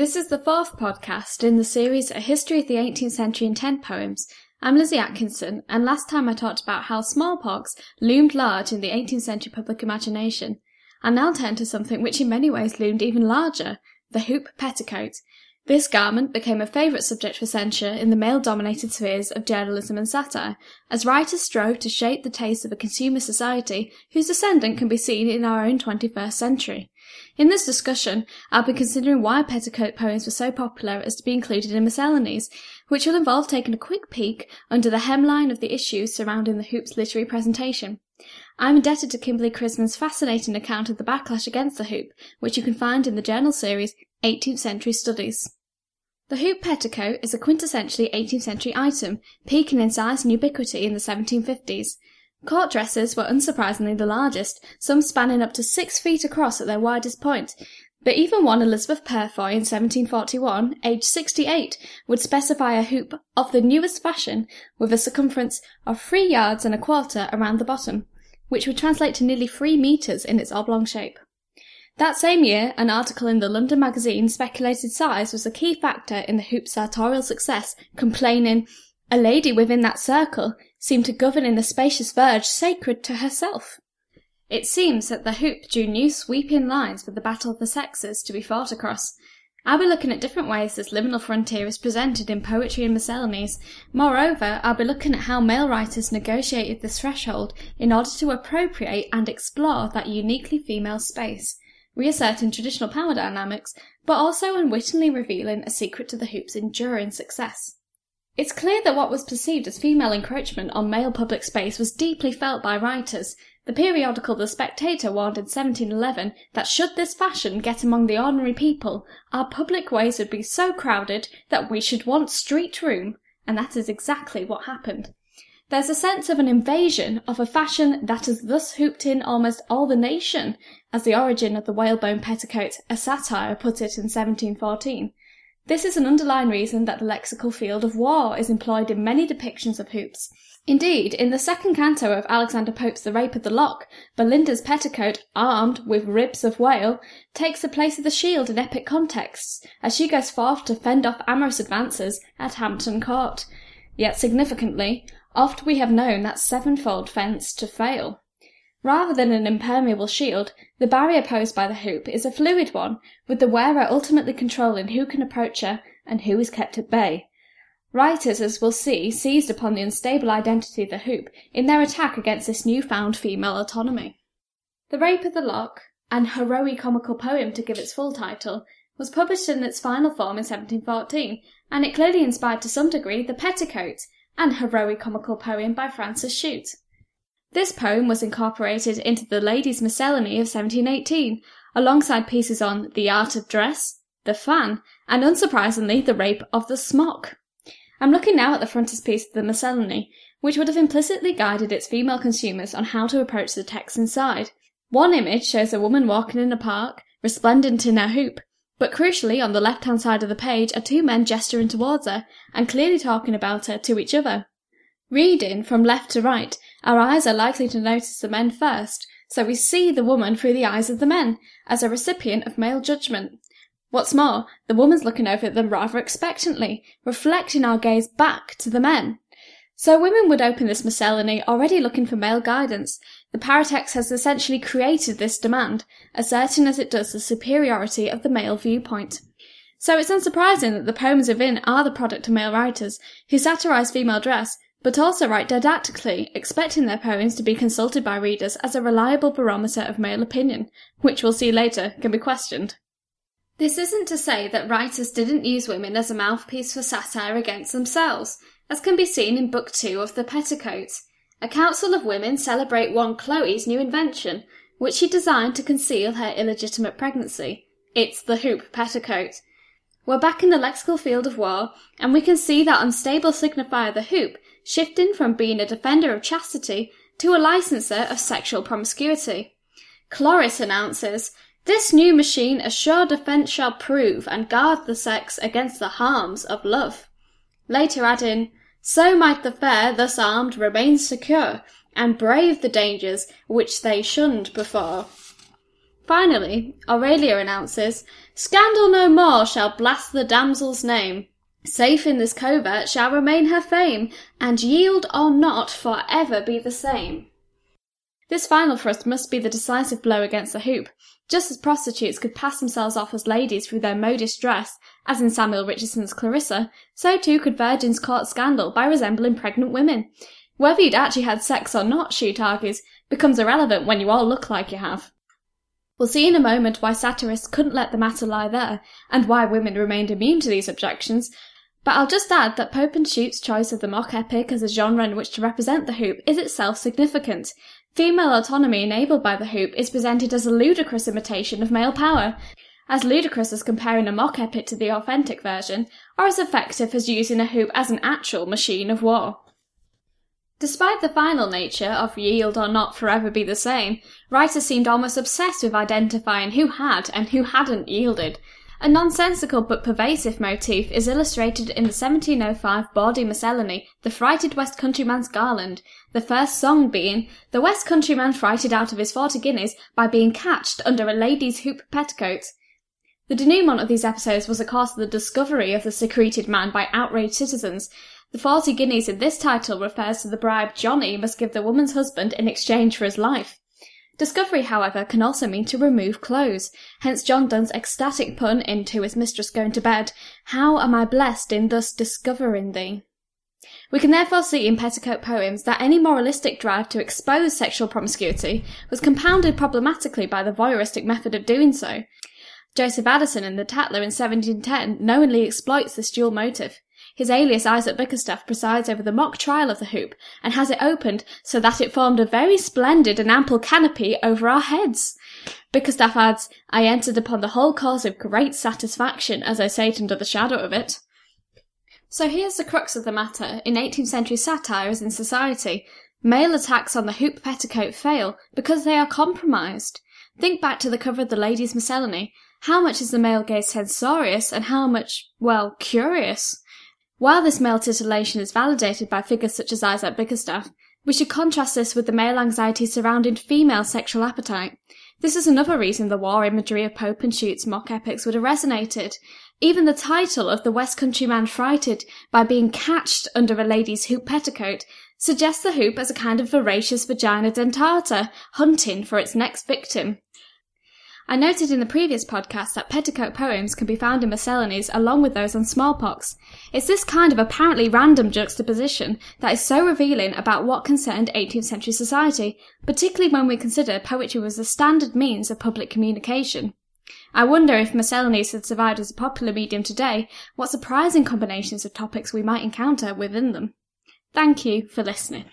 This is the fourth podcast in the series A History of the 18th Century in 10 Poems. I'm Lizzie Atkinson, and last time I talked about how smallpox loomed large in the 18th century public imagination. I now turn to something which in many ways loomed even larger the hoop petticoat. This garment became a favourite subject for censure in the male dominated spheres of journalism and satire, as writers strove to shape the taste of a consumer society whose descendant can be seen in our own 21st century. In this discussion, I'll be considering why petticoat poems were so popular as to be included in miscellanies, which will involve taking a quick peek under the hemline of the issues surrounding the hoop's literary presentation. I'm indebted to Kimberly Chrisman's fascinating account of the backlash against the hoop, which you can find in the journal series 18th Century Studies. The hoop petticoat is a quintessentially 18th century item, peaking in size and ubiquity in the 1750s. Court dresses were unsurprisingly the largest, some spanning up to six feet across at their widest point, but even one Elizabeth Purefoy in 1741, aged 68, would specify a hoop of the newest fashion with a circumference of three yards and a quarter around the bottom, which would translate to nearly three metres in its oblong shape. That same year, an article in the London Magazine speculated size was a key factor in the hoop's sartorial success, complaining, a lady within that circle seemed to govern in the spacious verge sacred to herself. It seems that the hoop drew new sweeping lines for the battle of the sexes to be fought across. I'll be looking at different ways this liminal frontier is presented in poetry and miscellanies. Moreover, I'll be looking at how male writers negotiated this threshold in order to appropriate and explore that uniquely female space reasserting traditional power dynamics, but also unwittingly revealing a secret to the hoop's enduring success. It's clear that what was perceived as female encroachment on male public space was deeply felt by writers. The periodical The Spectator warned in 1711 that should this fashion get among the ordinary people, our public ways would be so crowded that we should want street room, and that is exactly what happened. There's a sense of an invasion of a fashion that has thus hooped in almost all the nation, as the origin of the whalebone petticoat, a satire, put it in 1714. This is an underlying reason that the lexical field of war is employed in many depictions of hoops. Indeed, in the second canto of Alexander Pope's The Rape of the Lock, Belinda's petticoat, armed with ribs of whale, takes the place of the shield in epic contexts, as she goes forth to fend off amorous advances at Hampton Court. Yet significantly, Oft we have known that sevenfold fence to fail. Rather than an impermeable shield, the barrier posed by the hoop is a fluid one, with the wearer ultimately controlling who can approach her and who is kept at bay. Writers, as we'll see, seized upon the unstable identity of the hoop in their attack against this new-found female autonomy. The Rape of the Lock, an heroic-comical poem to give its full title, was published in its final form in 1714, and it clearly inspired to some degree the Petticoat, and heroicomical poem by Francis Chute. This poem was incorporated into the Ladies' Miscellany of 1718, alongside pieces on the art of dress, the fan, and unsurprisingly, the rape of the smock. I'm looking now at the frontispiece of the Miscellany, which would have implicitly guided its female consumers on how to approach the text inside. One image shows a woman walking in a park, resplendent in her hoop, but crucially, on the left hand side of the page are two men gesturing towards her and clearly talking about her to each other. Reading from left to right, our eyes are likely to notice the men first, so we see the woman through the eyes of the men, as a recipient of male judgment. What's more, the woman's looking over at them rather expectantly, reflecting our gaze back to the men. So women would open this miscellany already looking for male guidance. The paratext has essentially created this demand, asserting as it does the superiority of the male viewpoint. So it's unsurprising that the poems within are the product of male writers, who satirise female dress, but also write didactically, expecting their poems to be consulted by readers as a reliable barometer of male opinion, which we'll see later can be questioned. This isn't to say that writers didn't use women as a mouthpiece for satire against themselves as can be seen in Book Two of The Petticoat. A council of women celebrate one Chloe's new invention, which she designed to conceal her illegitimate pregnancy. It's the hoop petticoat. We're back in the lexical field of war, and we can see that unstable signifier the hoop shifting from being a defender of chastity to a licenser of sexual promiscuity. Chloris announces, This new machine a sure defence shall prove and guard the sex against the harms of love. Later adding, so might the fair, thus armed, remain secure, and brave the dangers which they shunned before. Finally, Aurelia announces, Scandal no more shall blast the damsel's name. Safe in this covert shall remain her fame, and yield or not for ever be the same. This final thrust must be the decisive blow against the hoop. Just as prostitutes could pass themselves off as ladies through their modish dress, as in Samuel Richardson's Clarissa, so too could virgins court scandal by resembling pregnant women. Whether you'd actually had sex or not, Chute argues, becomes irrelevant when you all look like you have. We'll see in a moment why satirists couldn't let the matter lie there, and why women remained immune to these objections, but I'll just add that Pope and Chute's choice of the mock epic as a genre in which to represent the hoop is itself significant. Female autonomy enabled by the hoop is presented as a ludicrous imitation of male power, as ludicrous as comparing a mock epic to the authentic version, or as effective as using a hoop as an actual machine of war. Despite the final nature of yield or not forever be the same, writers seemed almost obsessed with identifying who had and who hadn't yielded. A nonsensical but pervasive motif is illustrated in the 1705 bawdy miscellany, The Frighted West Countryman's Garland, the first song being, The West Countryman frighted out of his forty guineas by being catched under a lady's hoop petticoat. The denouement of these episodes was of course the discovery of the secreted man by outraged citizens, the forty guineas in this title refers to the bribe Johnny must give the woman's husband in exchange for his life. Discovery, however, can also mean to remove clothes, hence John Donne's ecstatic pun into his mistress going to bed, How am I blessed in thus discovering thee? We can therefore see in Petticoat poems that any moralistic drive to expose sexual promiscuity was compounded problematically by the voyeuristic method of doing so. Joseph Addison in The Tatler in 1710 knowingly exploits this dual motive. His alias Isaac Bickerstaff presides over the mock trial of the hoop, and has it opened so that it formed a very splendid and ample canopy over our heads. Bickerstaff adds, I entered upon the whole cause with great satisfaction as I sate under the shadow of it. So here's the crux of the matter in 18th century satire as in society. Male attacks on the hoop petticoat fail because they are compromised. Think back to the cover of the Ladies' Miscellany. How much is the male gaze censorious and how much, well, curious? While this male titillation is validated by figures such as Isaac Bickerstaff, we should contrast this with the male anxiety surrounding female sexual appetite. This is another reason the war imagery of Pope and Chute's mock epics would have resonated. Even the title of the West Country man frighted by being catched under a lady's hoop petticoat suggests the hoop as a kind of voracious vagina dentata, hunting for its next victim. I noted in the previous podcast that petticoat poems can be found in miscellanies along with those on smallpox. It's this kind of apparently random juxtaposition that is so revealing about what concerned 18th century society, particularly when we consider poetry was the standard means of public communication. I wonder if miscellanies had survived as a popular medium today, what surprising combinations of topics we might encounter within them. Thank you for listening.